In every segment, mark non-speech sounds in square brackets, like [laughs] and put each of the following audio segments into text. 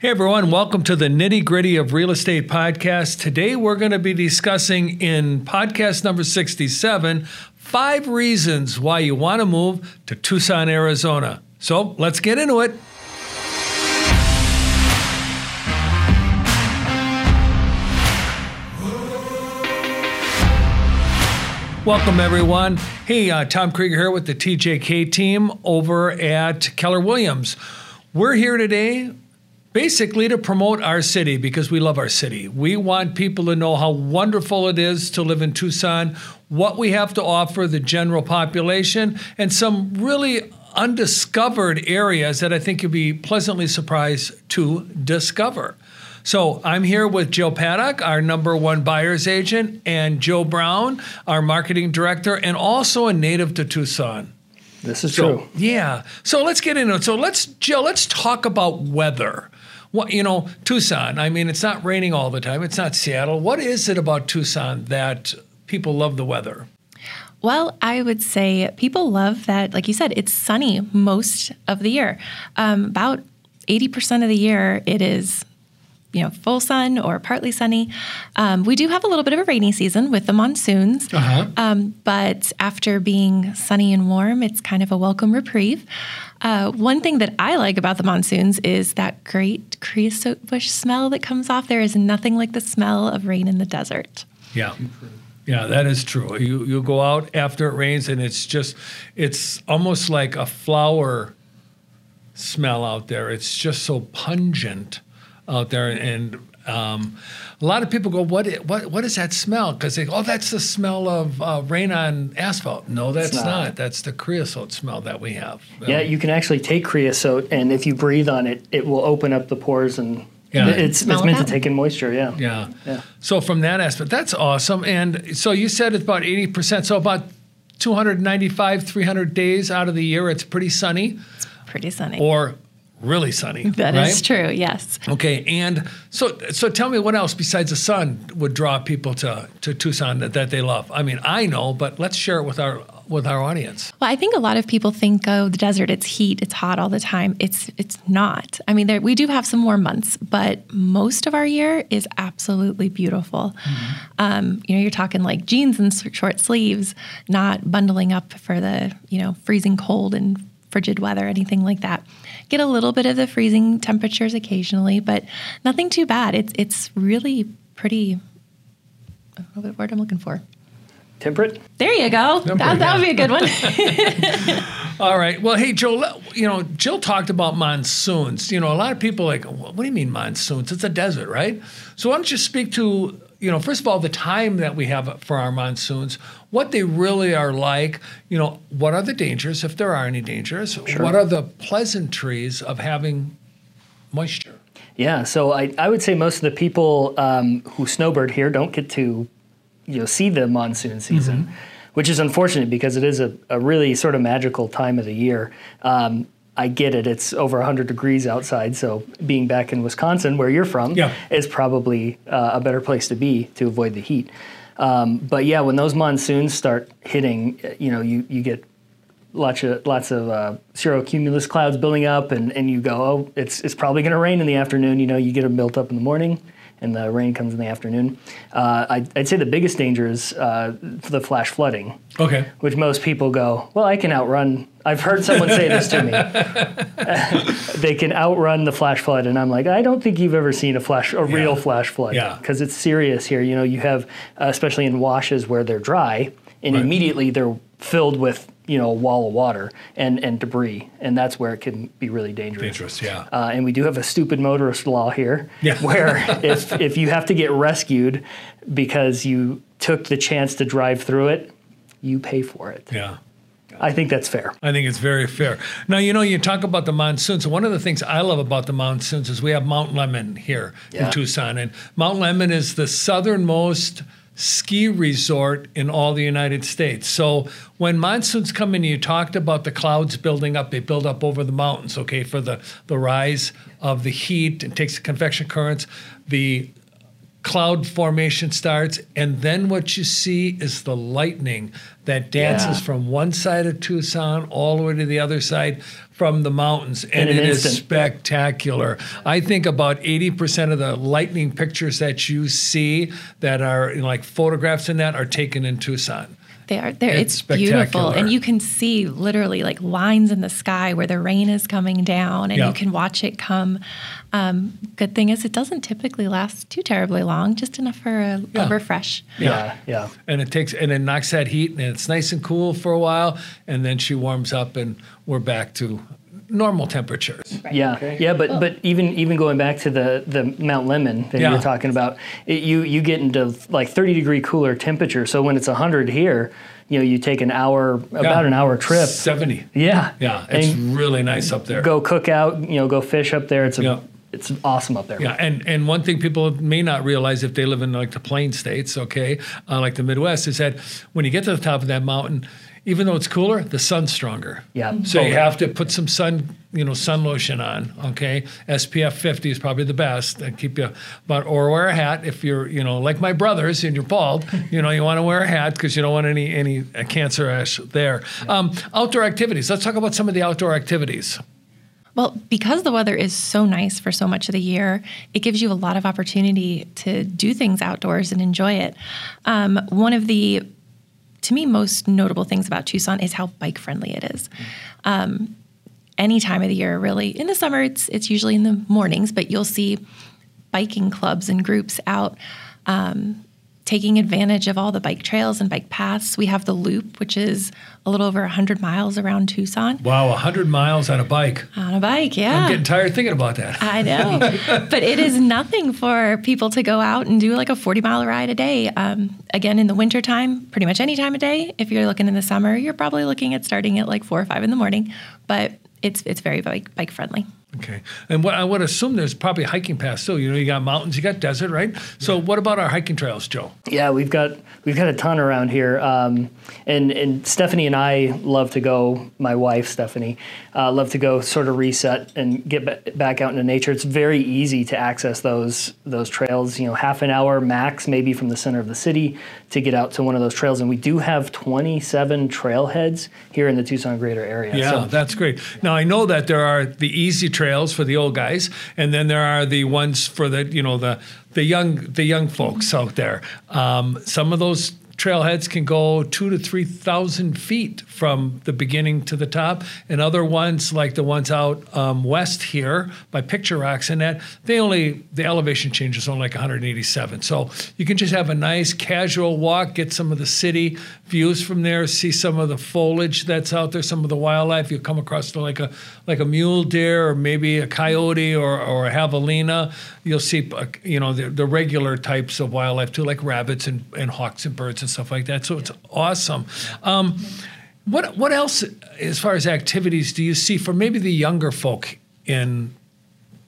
Hey everyone, welcome to the nitty gritty of real estate podcast. Today we're going to be discussing in podcast number 67 five reasons why you want to move to Tucson, Arizona. So let's get into it. Welcome, everyone. Hey, uh, Tom Krieger here with the TJK team over at Keller Williams. We're here today basically to promote our city because we love our city. We want people to know how wonderful it is to live in Tucson, what we have to offer the general population, and some really undiscovered areas that I think you'll be pleasantly surprised to discover. So I'm here with Jill Paddock, our number one buyer's agent, and Joe Brown, our marketing director, and also a native to Tucson. This is So, true. yeah. So let's get into it. So let's, Jill, let's talk about weather. What you know, Tucson. I mean, it's not raining all the time. It's not Seattle. What is it about Tucson that people love the weather? Well, I would say people love that, like you said, it's sunny most of the year. Um, about 80% of the year, it is, you know, full sun or partly sunny. Um, we do have a little bit of a rainy season with the monsoons, Uh-huh. um, but after being sunny and warm, it's kind of a welcome reprieve. Uh, one thing that I like about the monsoons is that great creosote bush smell that comes off. There is nothing like the smell of rain in the desert. Yeah. Yeah, that is true. You you go out after it rains and it's just it's almost like a flower smell out there. It's just so pungent out there and um, a lot of people go, what, what, what is that smell? Because they go, oh, that's the smell of uh, rain on asphalt. No, that's not. not. That's the creosote smell that we have. Yeah, you can actually take creosote, and if you breathe on it, it will open up the pores, and Yeah. it's, it's meant to take in moisture. Yeah. Yeah. Yeah. So from that aspect, that's awesome. And so you said it's about 80%. So about 295, 300 days out of the year, it's pretty sunny Pretty sunny. or really sunny. [laughs] That is right? true, yes. Okay, and so so tell me what else besides the sun would draw people to to Tucson that, that they love. I mean, I know, but let's share it with our with our audience. Well, I think a lot of people think, oh, the desert, it's heat, it's hot all the time. It's it's not. I mean, there, we do have some warm months, but most of our year is absolutely beautiful. Um, you know, you're talking like jeans and short sleeves, not bundling up for the you know freezing cold and frigid weather, anything like that. Get a little bit of the freezing temperatures occasionally, but nothing too bad. It's it's really pretty. What word I'm looking for? Temperate. There you go. Temperate, That, that would be a good one. [laughs] All right. Well, hey, Joe. You know, Jill talked about monsoons. You know, a lot of people are like, what do you mean monsoons? It's a desert, right? So why don't you speak to, you know, first of all, the time that we have for our monsoons, what they really are like. You know, what are the dangers, if there are any dangers? What are the pleasantries of having moisture? Yeah. So I, I would say most of the people um, who snowbird here don't get to you know see the monsoon season, which is unfortunate because it is a, a really sort of magical time of the year. Um, I get it; it's over 100 degrees outside, so being back in Wisconsin, where you're from, Yeah. is probably uh, a better place to be to avoid the heat. Um, but yeah, when those monsoons start hitting, uh, you know, you, you get lots of lots of uh, cirrocumulus clouds building up, and, and you go, oh, it's it's probably going to rain in the afternoon. You know, you get them built up in the morning, and the rain comes in the afternoon. Uh, I'd, I'd say the biggest danger is uh, the flash flooding, Okay. which most people go, well, I can outrun. I've heard someone say this to me. [laughs] [laughs] they can outrun the flash flood, and I'm like, I don't think you've ever seen a flash, a real flash flood, Yeah. because it's serious here. You know, you have, uh, especially in washes where they're dry, and Right. immediately they're filled with you know a wall of water and and debris, and that's where it can be really dangerous. Dangerous, yeah. Uh, and we do have a stupid motorist law here, Yeah. [laughs] where if if you have to get rescued because you took the chance to drive through it, you pay for it. Yeah. I think that's fair. I think it's very fair. Now, you know, you talk about the monsoons. One of the things I love about the monsoons is we have Mount Lemmon here in Tucson. And Mount Lemmon is the southernmost ski resort in all the United States. So when monsoons come in, you talked about the clouds building up. They build up over the mountains, okay, for the, the rise of the heat. It takes the convection currents. The cloud formation starts, and then what you see is the lightning that dances Yeah. from one side of Tucson all the way to the other side from the mountains, and In it an is spectacular. I think about 80% of the lightning pictures that you see that are you know, like photographs in that are taken in Tucson. They are there. It's It's, beautiful, and you can see literally like lines in the sky where the rain is coming down, and Yeah. you can watch it come. Um, good thing is, it doesn't typically last too terribly long, just enough for a, Yeah. a refresh. Yeah, yeah. and it takes and it knocks that heat and it's nice and cool for a while and then she warms up and we're back to normal temperatures Yeah, yeah, but but even even going back to the the Mount Lemmon that Yeah. you were talking about, it, you you get into like 30 degree cooler temperature. So when it's 100 here, you know, you take an hour about an hour trip. 70 Yeah, yeah it's and really nice up there go cook out. You know, go fish up there. It's a Yeah. it's awesome up there. yeah and and one thing people may not realize if they live in like the plain states okay uh, like the midwest is that when you get to the top of that mountain even though it's cooler the sun's stronger. Yeah. so you Oh, have to put some sun you know sun lotion on okay? Spf 50 is probably the best. And keep you but or wear a hat if you're you know like my brothers and you're bald [laughs] you know you want to wear a hat because you don't want any any uh, cancer ash there. Um, outdoor activities. Let's talk about some of the outdoor activities. Well, because the weather is so nice for so much of the year, it gives you a lot of opportunity to do things outdoors and enjoy it. Um, one of the, to me, most notable things about Tucson is how bike friendly it is. Um, any time of the year, really. In the summer, it's it's usually in the mornings, but you'll see biking clubs and groups out. Um, taking advantage of all the bike trails and bike paths. We have the Loop, which is a little over 100 miles around Tucson wow 100 miles on a bike on a bike. Yeah. i'm getting tired thinking about that I know. [laughs] but it is nothing for people to go out and do like a 40 mile ride a day. Um, again, in the wintertime, pretty much any time of day. If you're looking in the summer, you're probably looking at starting at like four or five in the morning. But it's it's very bike, bike friendly. Okay. And what I would assume there's probably hiking paths too. You know, you got mountains, you got desert, right? So what about our hiking trails, Joe? Yeah, we've got we've got a ton around here, um, and and Stephanie and I love to go. My wife Stephanie uh, love to go sort of reset and get ba- back out into nature. It's very easy to access those those trails. You know, half an hour max, maybe from the center of the city to get out to one of those trails. And we do have 27 trailheads here in the Tucson greater area. Yeah, So- that's great. Now I know that there are the easy trails for the old guys, and then there are the ones for the you know the the young the young folks out there. Um, some of those trailheads can go two to three thousand feet from the beginning to the top, and other ones like the ones out um, west here by Picture Rocks and that they only the elevation change is only like 187. So you can just have a nice casual walk, get some of the city views from there, see some of the foliage that's out there, some of the wildlife. You'll come across like a like a mule deer or maybe a coyote or, or a javelina. You'll see uh, you know the, the regular types of wildlife too, like rabbits and, and hawks and birds and stuff like that. So it's awesome. Um, what what else as far as activities do you see for maybe the younger folk in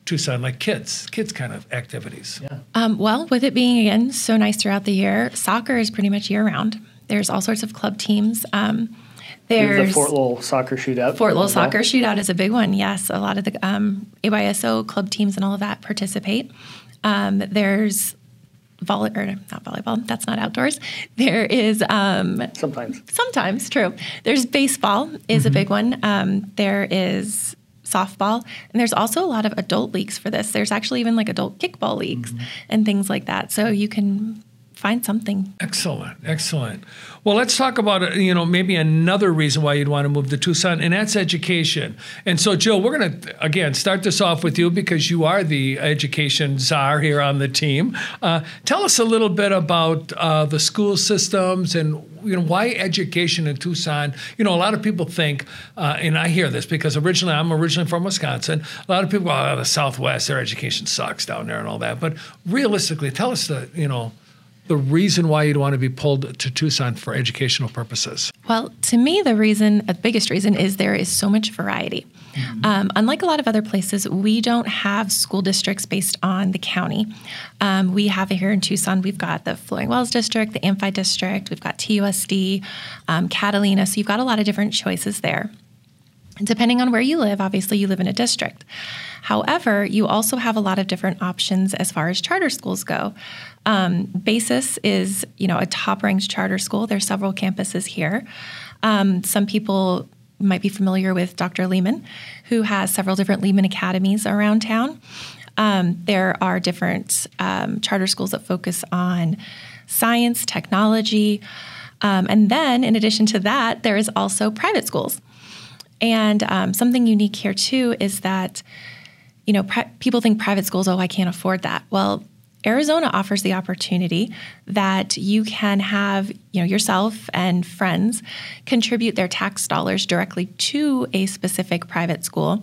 Tucson, like kids, kids kind of activities? Yeah. Um, well, with it being again so nice throughout the year, soccer is pretty much year round. There's all sorts of club teams. Um, We have there's the Fort Lowell soccer shootout. Fort Lowell well. Soccer Shootout is a big one. Yes, a lot of the um, AYSO club teams and all of that participate. Um, there's volley or not volleyball. That's not outdoors. There is um, Sometimes. sometimes true. There's baseball is a big one. Um, there is softball, and there's also a lot of adult leagues for this. There's actually even like adult kickball leagues and things like that. So you can find something Excellent, excellent. Well, let's talk about uh, you know maybe another reason why you'd want to move to Tucson, and that's education. And so, Joe, we're going to again start this off with you because you are the education czar here on the team. Uh, tell us a little bit about uh, the school systems and you know why education in Tucson. You know, a lot of people think, uh, and I hear this because originally I'm originally from Wisconsin. A lot of people, oh, the Southwest, their education sucks down there and all that. But realistically, tell us the you know the reason why you'd want to be pulled to Tucson for educational purposes? Well, to me, the reason, the biggest reason, is there is so much variety. Um, unlike a lot of other places, we don't have school districts based on the county. Um, we have it here in Tucson. We've got the Flowing Wells District, the Amphi District, we've got TUSD, um, Catalina. So you've got a lot of different choices there. Depending on where you live, obviously you live in a district. However, you also have a lot of different options as far as charter schools go. Um, Basis is, you know, a top-ranked charter school. There's several campuses here. Um, some people might be familiar with Dr. Leman, who has several different Leman academies around town. Um, there are different um, charter schools that focus on science, technology, um, and then in addition to that, there is also private schools. And um, something unique here too is that, you know, pri- people think private schools, oh, I can't afford that. Well, Arizona offers the opportunity that you can have, you know, yourself and friends contribute their tax dollars directly to a specific private school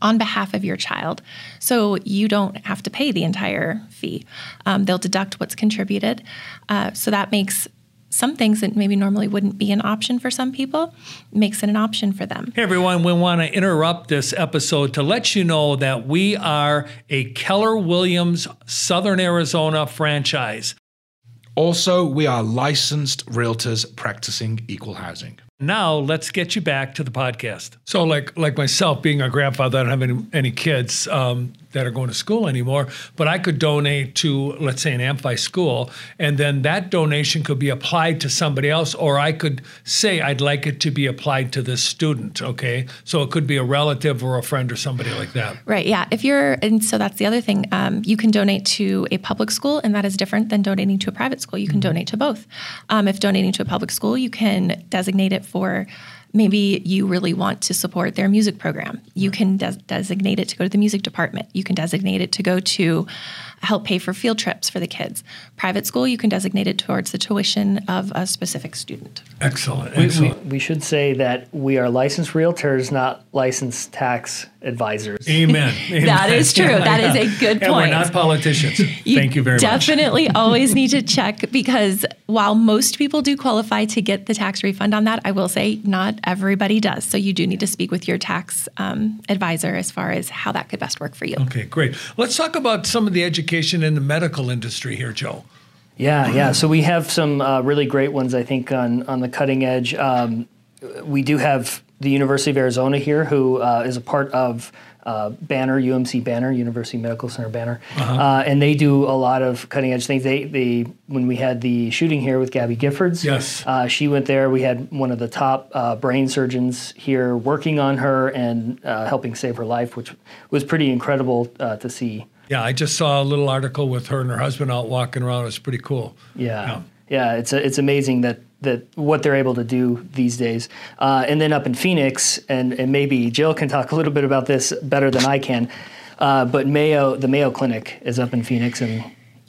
on behalf of your child. So you don't have to pay the entire fee. Um, they'll deduct what's contributed. Uh, so that makes some things that maybe normally wouldn't be an option for some people makes it an option for them. Hey everyone, we want to interrupt this episode to let you know that we are a Keller Williams Southern Arizona franchise. Also, we are licensed realtors practicing equal housing. Now let's get you back to the podcast. So, like like myself, being a grandfather, I don't have any, any kids um, that are going to school anymore. But I could donate to, let's say, an Amphi school, and then that donation could be applied to somebody else, or I could say I'd like it to be applied to this student. Okay, so it could be a relative or a friend or somebody like that. Right. Yeah. If you're, and so that's the other thing. Um, you can donate to a public school, and that is different than donating to a private school. You can mm-hmm. donate to both. Um, if donating to a public school, you can designate it for maybe you really want to support their music program. You can des- designate it to go to the music department. You can designate it to go to help pay for field trips for the kids. Private school, you can designate it towards the tuition of a specific student. Excellent. Excellent. We, we, we should say that we are licensed realtors, not licensed tax advisors. Amen. [laughs] Amen. that is true. That is a good point. And we're not politicians. [laughs] You Thank you very definitely much. Definitely [laughs] always need to check because while most people do qualify to get the tax refund on that, I will say not everybody does. So you do need to speak with your tax um, advisor as far as how that could best work for you. Okay, great. Let's talk about some of the education in the medical industry here, Joe. Yeah, yeah. So we have some uh, really great ones, I think, on on the cutting edge. Um, we do have the University of Arizona here, who uh, is a part of uh, Banner, UMC Banner, University Medical Center Banner, uh-huh. uh, and they do a lot of cutting edge things. They, they when we had the shooting here with Gabby Giffords, yes, uh, she went there. We had one of the top uh, brain surgeons here working on her and uh, helping save her life, which was pretty incredible uh, to see. Yeah, I just saw a little article with her and her husband out walking around. It was pretty cool. Yeah, yeah, yeah it's a, it's amazing that that what they're able to do these days. Uh, and then up in Phoenix, and, and maybe Jill can talk a little bit about this better than I can. Uh, but Mayo, the Mayo Clinic is up in Phoenix, and,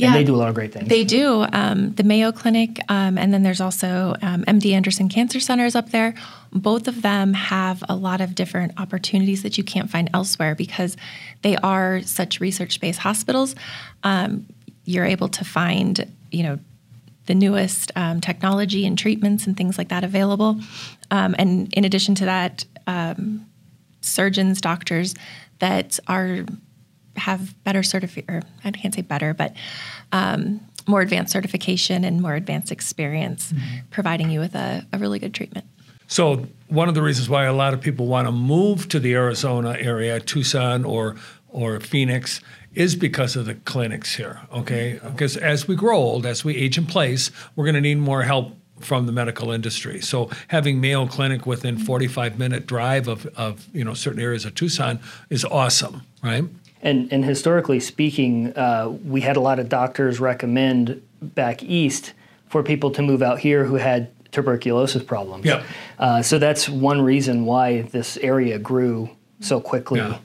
yeah, and they do a lot of great things. They do. Um, the Mayo Clinic, um, and then there's also um, MD Anderson Cancer Centers up there. Both of them have a lot of different opportunities that you can't find elsewhere because they are such research-based hospitals. Um, you're able to find, you know, the newest um, technology and treatments and things like that available. Um, and in addition to that, um, surgeons, doctors that are have better certification, or I can't say better, but um, more advanced certification and more advanced experience, mm-hmm. providing you with a, a really good treatment. So one of the reasons why a lot of people want to move to the Arizona area, Tucson or or Phoenix, is because of the clinics here, okay? Because as we grow old, as we age in place, we're going to need more help from the medical industry. So having Mayo Clinic within 45 minute drive of, of you know certain areas of Tucson is awesome, right? And and historically speaking, uh, we had a lot of doctors recommend back east for people to move out here who had tuberculosis problems. Yeah. Uh, so that's one reason why this area grew so quickly. Yeah.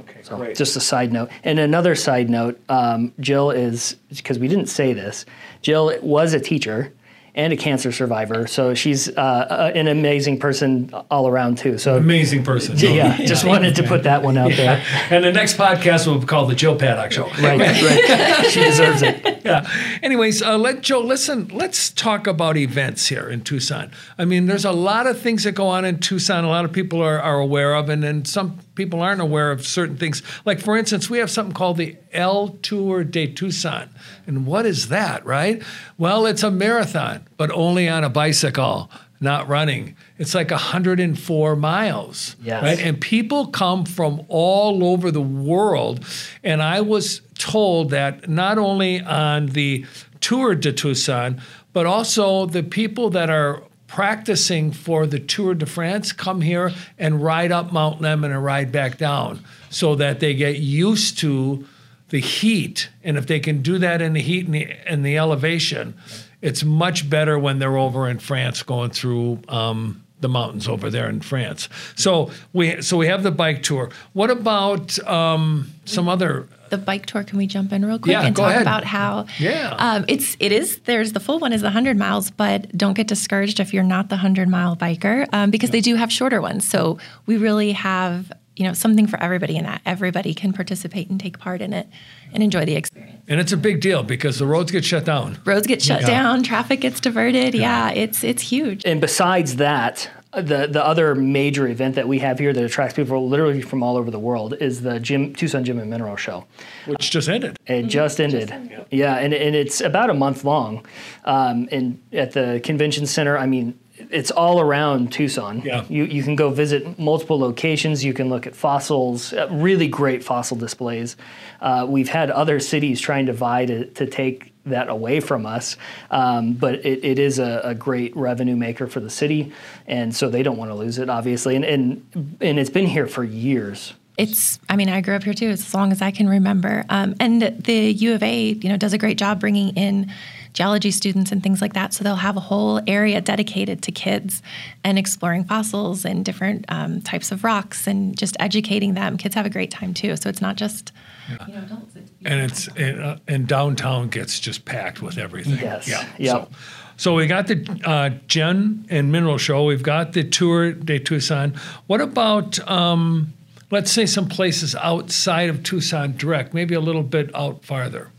Okay, so great. Just a side note. And another side note, um, Jill is, because we didn't say this, Jill was a teacher and a cancer survivor. So she's uh, an amazing person all around too. So amazing person. Yeah, yeah. just wanted to put that one out yeah. there. And the next podcast will be called the Jill Paddock Show. Right, right. she deserves it. Yeah. Anyways, uh, let Joe listen. Let's talk about events here in Tucson. I mean, there's a lot of things that go on in Tucson. A lot of people are, are aware of, and then some people aren't aware of certain things. Like, for instance, we have something called the El Tour de Tucson. And what is that, right? Well, it's a marathon, but only on a bicycle. not running. It's like 104 miles. Yes. Right? And people come from all over the world. And I was told that not only on the Tour de Tucson, but also the people that are practicing for the Tour de France come here and ride up Mount Lemmon and ride back down so that they get used to the heat. And if they can do that in the heat and the, and the elevation, it's much better when they're over in France going through um, the mountains over there in France. So we so we have the bike tour. What about um, some other? The bike tour can we jump in real quick Yeah, and go talk ahead. about how Yeah. um, it's it is there's the full one is the 100 miles but don't get discouraged if you're not the 100 mile biker um, because they do have shorter ones so we really have you know something for everybody in that everybody can participate and take part in it and enjoy the experience And it's a big deal because the roads get shut down. roads get shut Yeah. down traffic gets diverted yeah, it's it's huge And besides that, the the other major event that we have here that attracts people literally from all over the world is the Gem Tucson Gem and Mineral Show. Which just ended. It just ended. Yeah, and, and it's about a month long. Um, and at the convention center, I mean, it's all around Tucson. Yeah. You, you can go visit multiple locations. You can look at fossils, uh, really great fossil displays. Uh, we've had other cities trying to vie to, to take that away from us, um, but it, it is a, a great revenue maker for the city, and so they don't want to lose it, obviously. And, and, and it's been here for years. it's i mean i grew up here too as long as i can remember um, and the u of a you know does a great job bringing in geology students and things like that so they'll have a whole area dedicated to kids and exploring fossils and different um, types of rocks and just educating them kids have a great time too so it's not just you know, adults it's and it's and, uh, and downtown gets just packed with everything. Yes. Yeah. Yep. So, so we got the uh, Gem and Mineral Show. We've got the Tour de Tucson. What about um, let's say some places outside of Tucson direct, maybe a little bit out farther.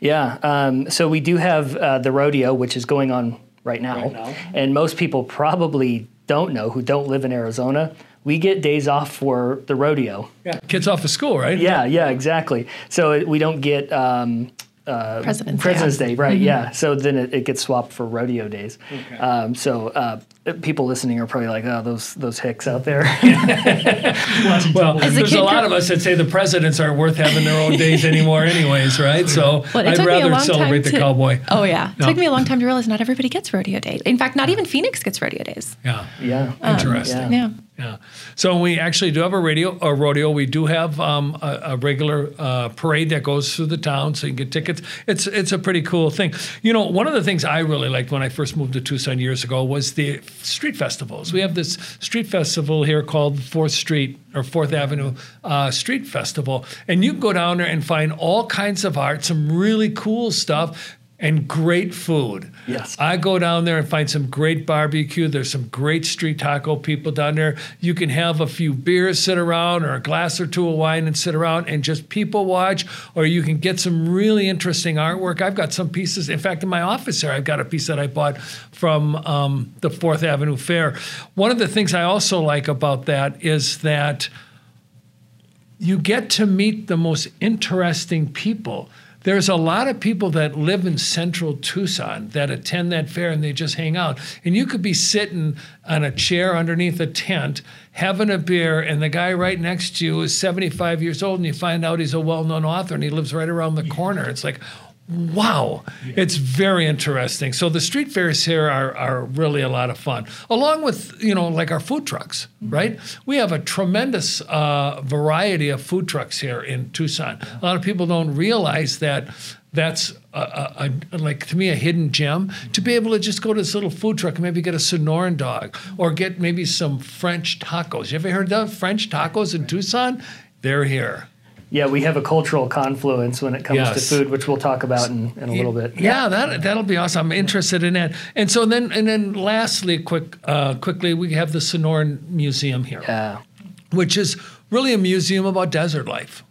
Yeah. Um, so we do have uh, the rodeo, which is going on right now. Right now. And most people probably don't know who don't live in Arizona. We get days off for the rodeo. Yeah. Kids off of school, right? Yeah, yeah, exactly. So we don't get um, president's, President's Day. Day, right? Yeah. So then it, it gets swapped for rodeo days. Um, so uh, people listening are probably like, oh, those those hicks out there. [laughs] Well, As a there's a kid lot of us that say the presidents aren't worth having their own days anymore, anyways, right? So Well, I'd took me a rather celebrate time the cowboy. Oh yeah, No. it took me a long time to realize not everybody gets rodeo days. In fact, not even Phoenix gets rodeo days. Yeah. yeah. Interesting. Um, yeah. Yeah. Yeah. So we actually do have a radio, a rodeo. We do have um, a, a regular uh, parade that goes through the town, so you can get tickets. It's it's a pretty cool thing. You know, one of the things I really liked when I first moved to Tucson years ago was the street festivals. We have this street festival here called Fourth Street or Fourth Avenue uh, Street Festival, and you can go down there and find all kinds of art, some really cool stuff. And great food. Yes. I go down there and find some great barbecue. There's some great street taco people down there. You can have a few beers, sit around, or a glass or two of wine and sit around and just people watch, or you can get some really interesting artwork. I've got some pieces. In fact, in my office here, I've got a piece that I bought from um, the Fourth Avenue Fair. One of the things I also like about that is that you get to meet the most interesting people. There's a lot of people that live in central Tucson that attend that fair and they just hang out. And you could be sitting on a chair underneath a tent having a beer, and the guy right next to you is 75 years old, and you find out he's a well known author and he lives right around the corner. It's like, Wow, it's very interesting. So the street fairs here are, are really a lot of fun, along with you know like our food trucks, right? We have a tremendous uh, variety of food trucks here in Tucson. A lot of people don't realize that that's a, a, a, like to me a hidden gem to be able to just go to this little food truck and maybe get a Sonoran dog or get maybe some French tacos. You ever heard of French tacos in Tucson? They're here. Yeah, we have a cultural confluence when it comes Yes. to food, which we'll talk about in, in a little bit. Yeah, that that'll be awesome. I'm interested in that. And so then and then lastly, quick uh, quickly, we have the Sonoran Museum here, Yeah. which is really a museum about desert life.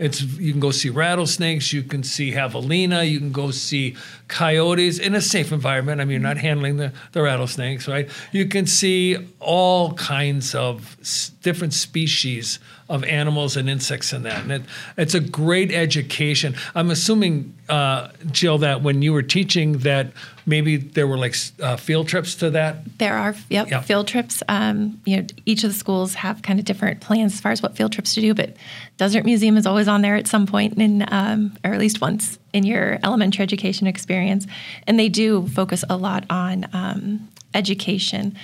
It's you can go see rattlesnakes, you can see javelina, you can go see coyotes in a safe environment. I mean, you're not handling the, the rattlesnakes, right? You can see all kinds of s- different species of animals and insects in that. And it, it's a great education. I'm assuming, uh, Jill, that when you were teaching, that maybe there were like uh, field trips to that. There are yep, Yep. field trips. Um, you know, each of the schools have kind of different plans as far as what field trips to do, but Desert Museum is always on there at some point in, um, or at least once in your elementary education experience, and they do focus a lot on um, education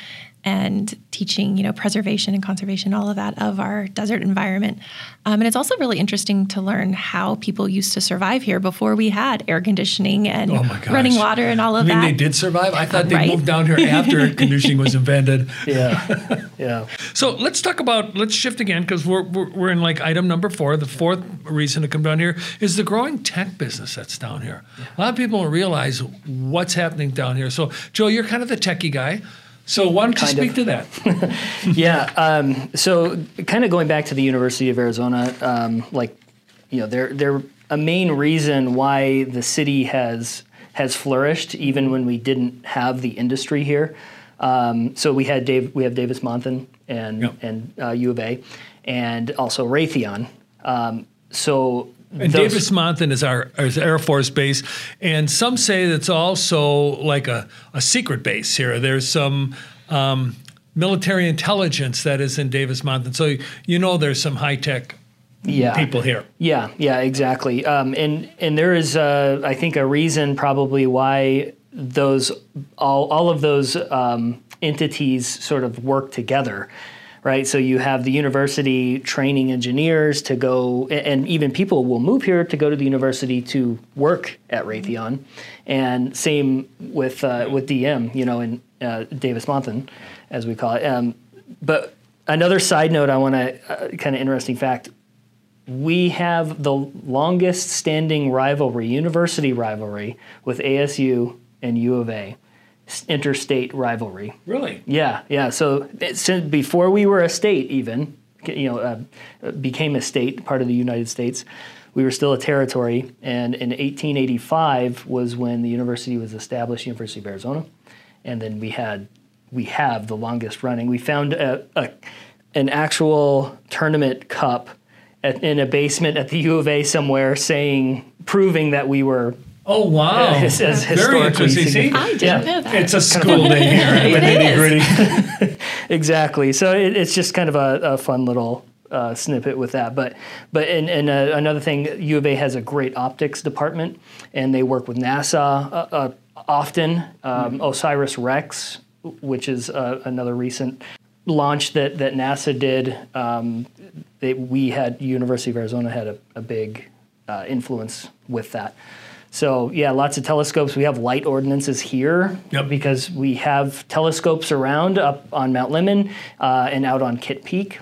and teaching, you know, preservation and conservation, all of that of our desert environment. Um, and it's also really interesting to learn how people used to survive here before we had air conditioning and Oh running water and all of that. I mean, that. they did survive. I thought they Right. moved down here after air conditioning was invented. [laughs] Yeah, yeah. So let's talk about let's shift again because we're, we're we're in like item number four. The fourth reason to come down here is the growing tech business that's down here. A lot of people don't realize what's happening down here. So Joe, you're kind of the techie guy. So why don't you speak of. to that? [laughs] yeah. Um, so, kind of going back to the University of Arizona, um, like, you know, they're they're a main reason why the city has has flourished, even when we didn't have the industry here. Um, so we had Dave, we have Davis Monthan and Yep. and uh, U of A, and also Raytheon. Um, so And those- Davis Monthan is our is Air Force base, and some say it's also like a, a secret base here. There's some um, military intelligence that is in Davis Monthan, so you know there's some high tech yeah. people here. Yeah, yeah, exactly. Um, and and there is, uh, I think, a reason probably why those all all of those um, entities sort of work together, right? So you have the university training engineers to go, and even people will move here to go to the university to work at Raytheon, and same with uh, with DM, you know, in uh, Davis Monthan, as we call it. Um, but another side note, I want to uh, kind of interesting fact. We have the longest standing rivalry, university rivalry, with ASU and U of A, interstate rivalry. Really? Yeah, yeah. So it- since before we were a state, even you know, uh, became a state, part of the United States, we were still a territory. And in 1885 was when the university was established, University of Arizona, and then we had we have the longest running. We found a, a an actual tournament cup at, in a basement at the U of A somewhere, saying proving that we were Oh wow! [laughs] as, as Very interesting. See. I didn't Yeah. know that. it's a school day here. at the nitty is. gritty. [laughs] exactly. So it, it's just kind of a, a fun little uh, snippet with that. But but and, and uh, another thing, U of A has a great optics department, and they work with NASA uh, uh, often. Um, OSIRIS-REx, which is uh, another recent launch that that NASA did. Um, they, we had University of Arizona had a, a big uh, influence with that. So yeah, lots of telescopes. We have light ordinances here Yep. because we have telescopes around up on Mount Lemmon uh, and out on Kitt Peak,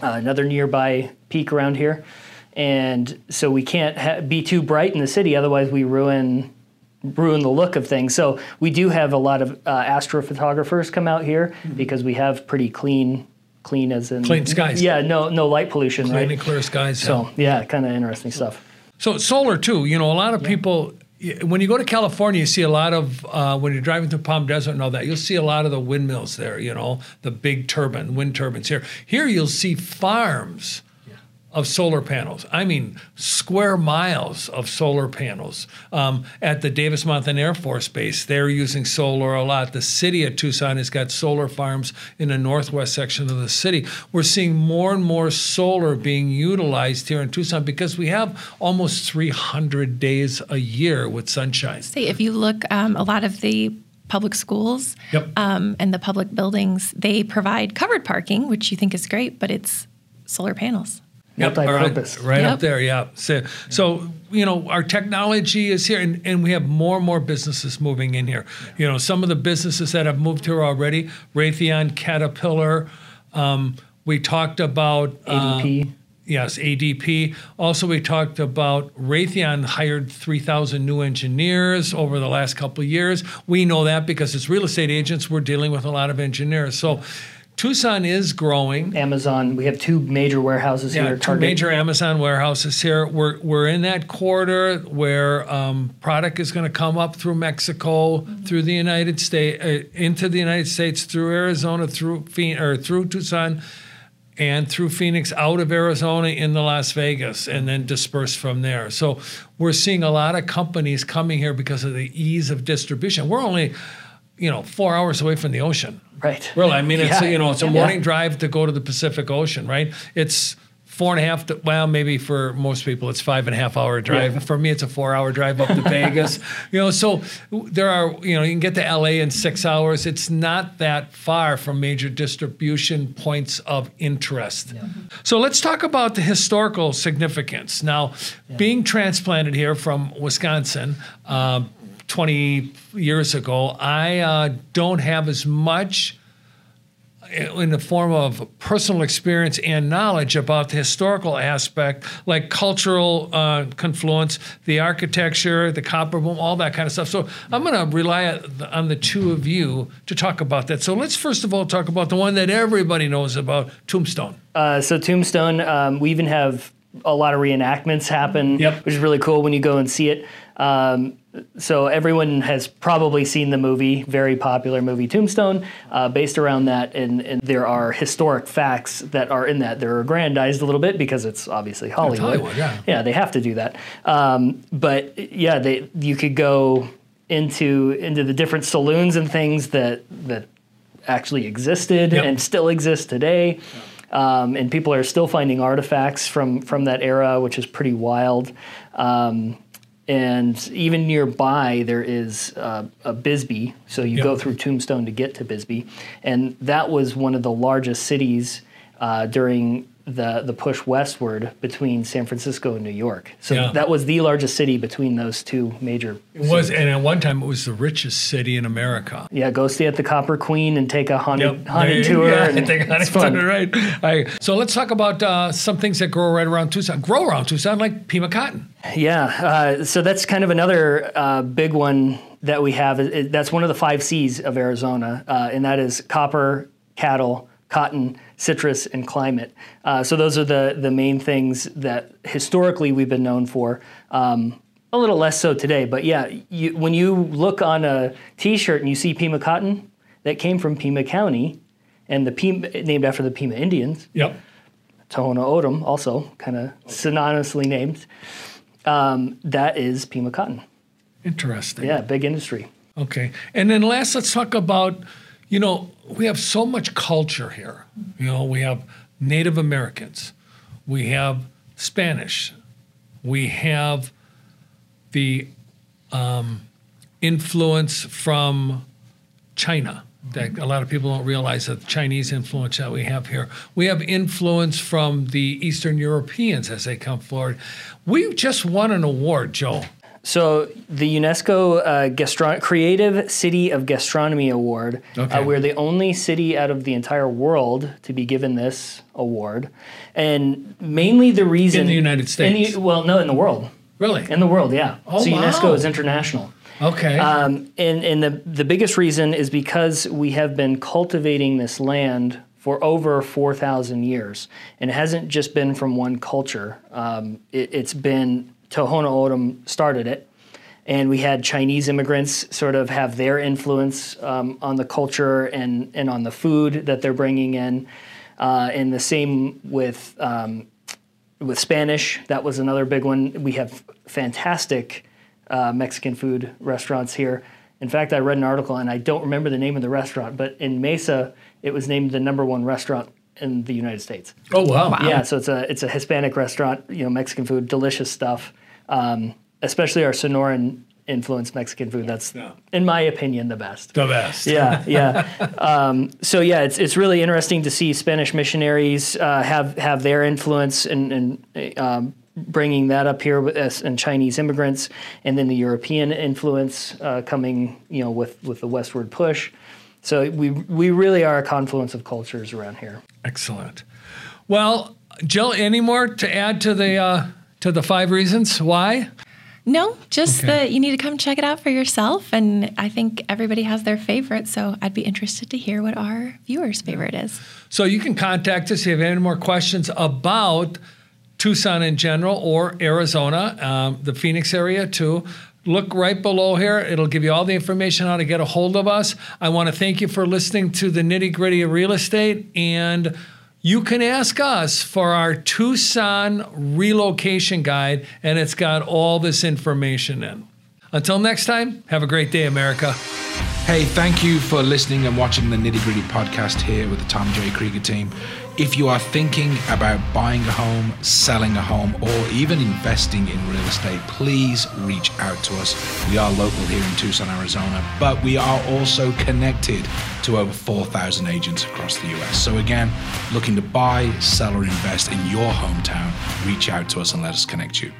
uh, another nearby peak around here. And so we can't ha- be too bright in the city, otherwise we ruin ruin the look of things. So we do have a lot of uh, astrophotographers come out here because we have pretty clean, clean as in Clean skies. Yeah, no no light pollution, Clean right? and clear skies. So yeah, kind of interesting stuff. So solar too. You know, a lot of people. When you go to California, you see a lot of uh, when you're driving through Palm Desert and all that. You'll see a lot of the windmills there. You know, the big turbine wind turbines here. Here, you'll see farms of solar panels. I mean, square miles of solar panels. Um, at the Davis Monthan Air Force Base, they're using solar a lot. The city of Tucson has got solar farms in the northwest section of the city. We're seeing more and more solar being utilized here in Tucson because we have almost 300 days a year with sunshine. Say, if you look, um, a lot of the public schools Yep. um, and the public buildings, they provide covered parking, which you think is great, but it's solar panels. Yep, all right, Multi-purpose. right up Yep. there, yeah. So, so you know, our technology is here, and, and we have more and more businesses moving in here. You know, some of the businesses that have moved here already: Raytheon, Caterpillar. Um, we talked about uh, ADP. Yes, ADP. Also, we talked about Raytheon hired 3,000 new engineers over the last couple of years. We know that because as real estate agents, we're dealing with a lot of engineers. So, Tucson is growing. Amazon. We have two major warehouses Yeah, here. two Target. major Amazon warehouses here. We're we're in that corridor where um, product is going to come up through Mexico, through the United States, uh, into the United States, through Arizona, through Phoenix, or through Tucson, and through Phoenix out of Arizona into Las Vegas and then disperse from there. So we're seeing a lot of companies coming here because of the ease of distribution. We're only, you know, four hours away from the ocean. Right. Really, I mean, it's Yeah. you know, it's a Yeah. morning drive to go to the Pacific Ocean, right? It's four and a half. To, well, maybe for most people, it's five and a half hour drive. Yeah. For me, it's a four hour drive up to [laughs] Vegas. You know, so there are you know you can get to LA in six hours. It's not that far from major distribution points of interest. So let's talk about the historical significance. Now, being transplanted here from Wisconsin. Um, 20 years ago, I uh, don't have as much in the form of personal experience and knowledge about the historical aspect, like cultural uh, confluence, the architecture, the copper boom, all that kind of stuff. So I'm going to rely on the two of you to talk about that. So let's first of all talk about the one that everybody knows about, Tombstone. Uh, so Tombstone, um, we even have a lot of reenactments happen, Yep. which is really cool when you go and see it. Um, so everyone has probably seen the movie, very popular movie Tombstone, uh, based around that, and, and there are historic facts that are in that. They're aggrandized a little bit because it's obviously Hollywood. Hollywood, yeah. yeah, they have to do that. Um, but yeah, they you could go into into the different saloons and things that that actually existed Yep. and still exist today. Um, and people are still finding artifacts from from that era, which is pretty wild. Um, and even nearby, there is uh, a Bisbee. So you Yep. go through Tombstone to get to Bisbee, and that was one of the largest cities uh, during the the push westward between San Francisco and New York. So Yeah. that was the largest city between those two major. It was, and at one time, it was the richest city in America. Yeah, go stay at the Copper Queen and take a haunted, haunted There you- tour. Yeah, [laughs] and take a haunted tour, right. I, so let's talk about uh, some things that grow right around Tucson. Grow around Tucson, like Pima cotton. Yeah, uh, so that's kind of another uh, big one that we have. That's one of the five C's of Arizona, uh, and that is copper, cattle, cotton, citrus, and climate. Uh, so those are the the main things that historically we've been known for. Um, a little less so today, but yeah, you, when you look on a T-shirt and you see Pima cotton, that came from Pima County, and the Pima named after the Pima Indians. Yep. Tohono O'odham, also kind of synonymously named. Um, that is Pima cotton. Interesting. Yeah, big industry. Okay. And then last, let's talk about, you know, we have so much culture here. You know, we have Native Americans, we have Spanish, we have the um, influence from China. That a lot of people don't realize that the Chinese influence that we have here. We have influence from the Eastern Europeans as they come forward. We just won an award, Joe. So the UNESCO uh, Creative City of Gastronomy Award. Okay. Uh, we're the only city out of the entire world to be given this award, and mainly the reason In the United in the- States. well, no, in the world. Really? In the world, yeah. Oh, so wow. UNESCO is international. Okay. Um, and and the, the biggest reason is because we have been cultivating this land for over 4,000 years. And it hasn't just been from one culture, um, it, it's been Tohono O'odham started it. And we had Chinese immigrants sort of have their influence um, on the culture and, and on the food that they're bringing in. Uh, and the same with um, with Spanish. That was another big one. We have fantastic uh, Mexican food restaurants here. In fact, I read an article and I don't remember the name of the restaurant, but in Mesa, it was named the number one restaurant in the United States. oh wow. Yeah, so it's a it's a Hispanic restaurant. You know, Mexican food, delicious stuff. Um, especially our Sonoran influenced Mexican food. That's, Yeah. in my opinion, the best. The best. Yeah, [laughs] yeah. um, so yeah, it's it's really interesting to see Spanish missionaries uh, have have their influence and and um, bringing that up here with us and Chinese immigrants, and then the European influence uh, coming, you know, with with the westward push. So we we really are a confluence of cultures around here. Excellent. Well, Jill, any more to add to the uh, to the five reasons why? No, just Okay. that you need to come check it out for yourself. And I think everybody has their favorite. So I'd be interested to hear what our viewers' favorite is. So you can contact us if you have any more questions about Tucson in general or Arizona, um, the Phoenix area too. Look right below here. It'll give you all the information on how to get a hold of us. I want to thank you for listening to the nitty gritty of real estate and you can ask us for our Tucson relocation guide, and it's got all this information in. Until next time, have a great day, America. Hey, thank you for listening and watching the Nitty Gritty podcast here with the Tom J. Krieger team. If you are thinking about buying a home, selling a home, or even investing in real estate, please reach out to us. We are local here in Tucson, Arizona, but we are also connected to over 4,000 agents across the US. So, again, looking to buy, sell, or invest in your hometown, reach out to us and let us connect you.